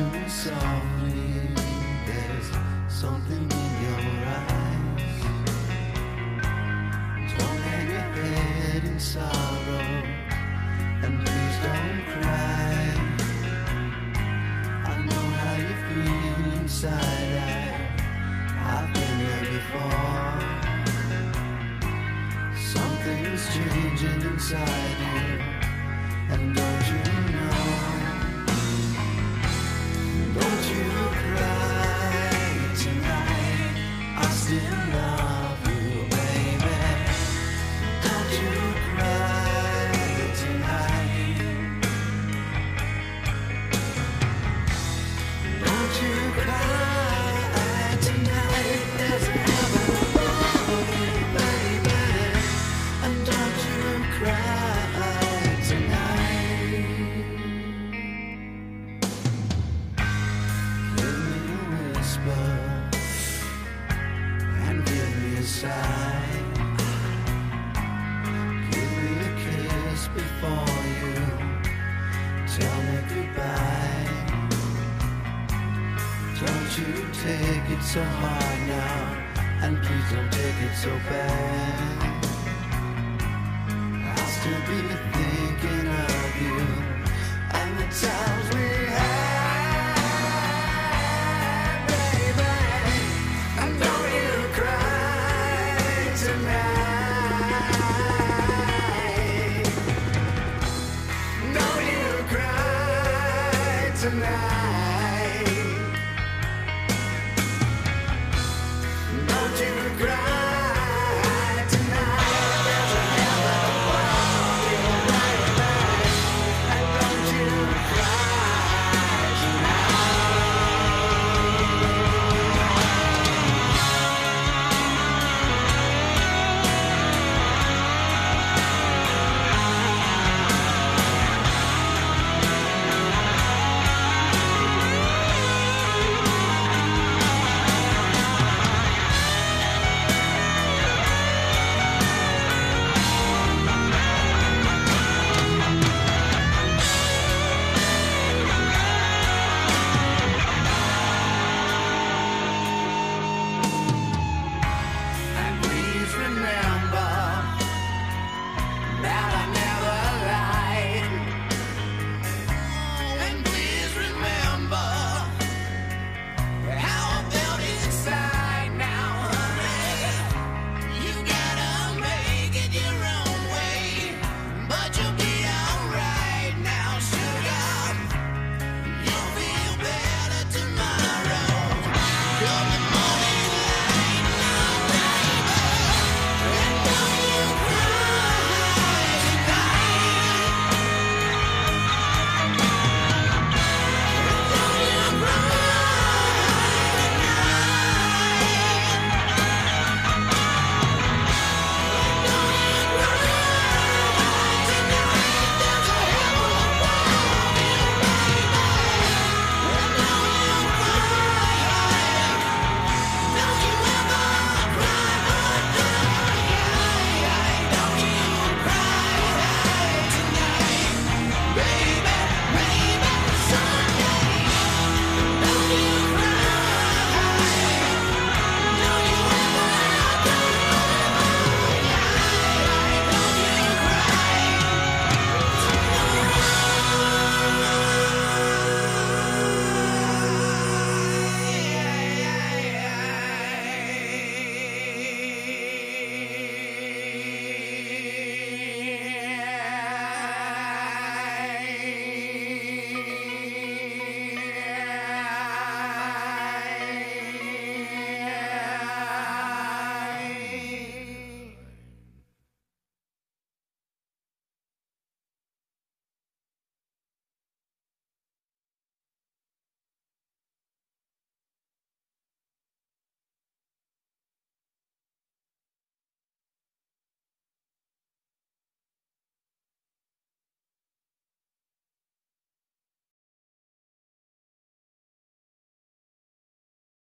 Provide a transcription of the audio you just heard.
to me softly. There's something in your eyes. Don't hang your head in sorrow, and please don't cry. I know how you feel inside. I've been there before. Something's changing inside you, and whisper and give me a sigh. Give me a kiss before you tell me goodbye. Don't you take it so hard now, and please don't take it so bad. I'll still be thinking of tonight.